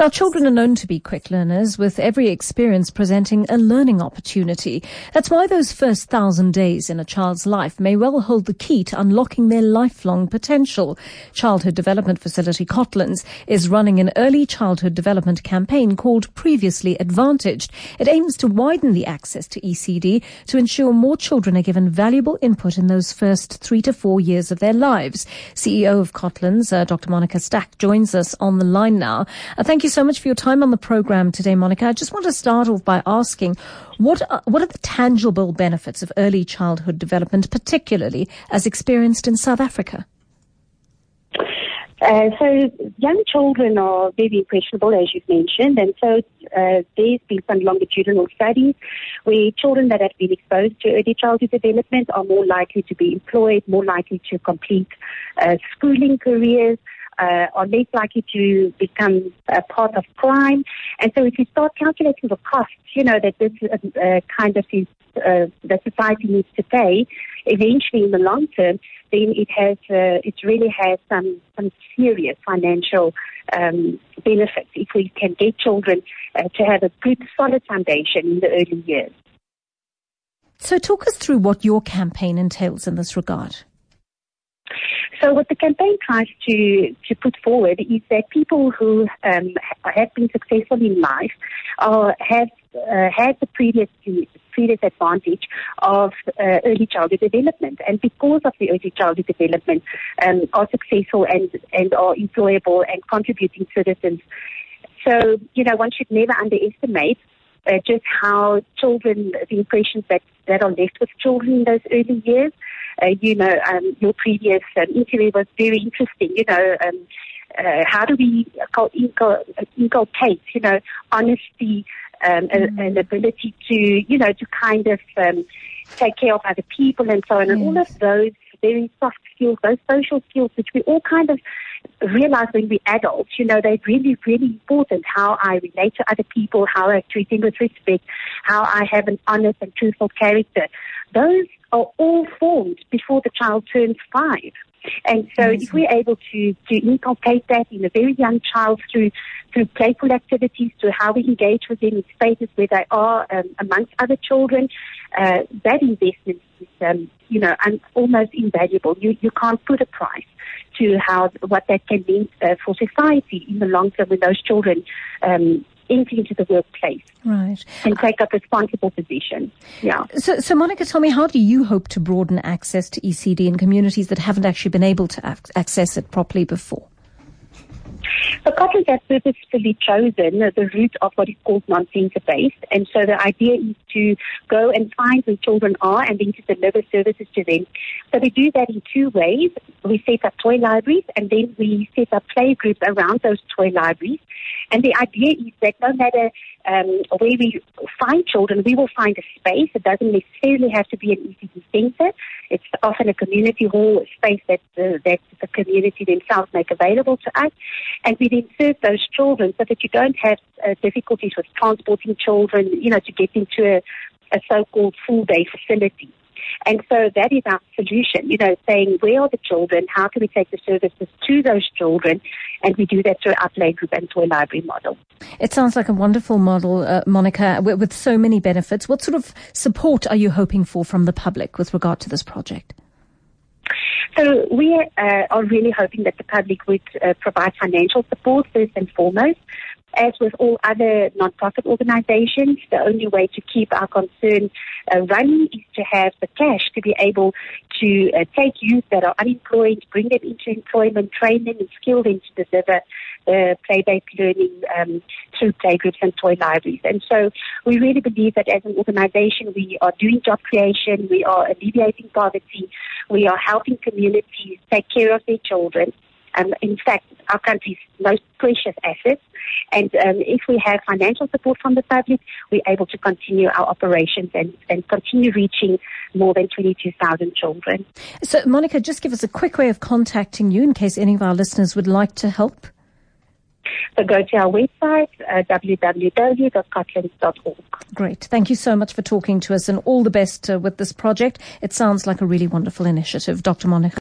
Now, children are known to be quick learners, with every experience presenting a learning opportunity. That's why those first thousand days in a child's life may well hold the key to unlocking their lifelong potential. Childhood Development Facility Cotlands is running an early childhood development campaign called Previously Advantaged. It aims to widen the access to ECD to ensure more children are given valuable input in those first three to four years of their lives. CEO of Cotlands, uh, Dr. Monica Stach, joins us on the line now. Uh, thank you so much for your time on the program today, Monica. I just want to start off by asking what are, what are the tangible benefits of early childhood development, particularly as experienced in South Africa? Uh, so young children are very impressionable, as you've mentioned, and so uh, there's been some longitudinal studies where children that have been exposed to early childhood development are more likely to be employed, more likely to complete uh, schooling careers, uh, are less likely to become a part of crime. And so if you start calculating the costs, you know, that this uh, kind of is, uh, that society needs to pay, eventually in the long term, then it has, uh, it really has some, some serious financial um, benefits if we can get children uh, to have a good, solid foundation in the early years. So talk us through what your campaign entails in this regard. So what the campaign tries to, to put forward is that people who um, have been successful in life or have uh, had the previous previous advantage of uh, early childhood development, and because of the early childhood development, um, are successful and and are employable and contributing citizens. So you know one should never underestimate uh, just how children the impressions that that are left with children in those early years uh, you know, um, your previous um, interview was very interesting. You know, um, uh, how do we inculcate, you know, honesty um, mm. and, and, ability to, you know, to kind of um, take care of other people and so on, yes. and all of those very soft skills, those social skills, which we all kind of realize when we're adults, you know, they're really, really important. How I relate to other people, how I treat them with respect, how I have an honest and truthful character. Those are all formed before the child turns five. And so if we're able to, to inculcate that in a very young child through through playful activities, through how we engage with them in spaces where they are um, amongst other children, uh, that investment is, um, you know, un- almost invaluable. You, you can't put a price to how what that can mean uh, for society in the long term when those children um, enter into the workplace. Right. And take up responsible positions. Yeah. So, so Monica, tell me, how do you hope to broaden access to ECD in communities that haven't actually been able to ac- access it properly before? The Cotlands has purposefully chosen the route of what is called non-center based. And so the idea is to go and find where children are and then to deliver services to them. So we do that in two ways. We set up toy libraries and then we set up play groups around those toy libraries. And the idea is that no matter um, where we find children, we will find a space. It doesn't necessarily have to be an ECD center. It's often a community hall, a space that, uh, that the community themselves make available to us. And we then serve those children so that you don't have uh, difficulties with transporting children, you know, to get into a, a so-called full-day facility. And so that is our solution, you know, saying where are the children? How can we take the services to those children? And we do that through our play group and toy library model. It sounds like a wonderful model, uh, Monica, with, with so many benefits. What sort of support are you hoping for from the public with regard to this project? So we uh, are really hoping that the public would uh, provide financial support first and foremost. As with all other non-profit organizations, the only way to keep our concern uh, running is to have the cash to be able to uh, take youth that are unemployed, bring them into employment, train them and skill them to deliver uh, play-based learning um, through playgroups and toy libraries. And so we really believe that as an organization, we are doing job creation, we are alleviating poverty, we are helping communities take care of their children. Um, in fact, our country's most precious assets. And um, if we have financial support from the public, we're able to continue our operations and, and continue reaching more than 22,000 children. So, Monica, just give us a quick way of contacting you in case any of our listeners would like to help. So go to our website, uh, www.cotlands.org. Great. Thank you so much for talking to us and all the best uh, with this project. It sounds like a really wonderful initiative. Dr. Monica.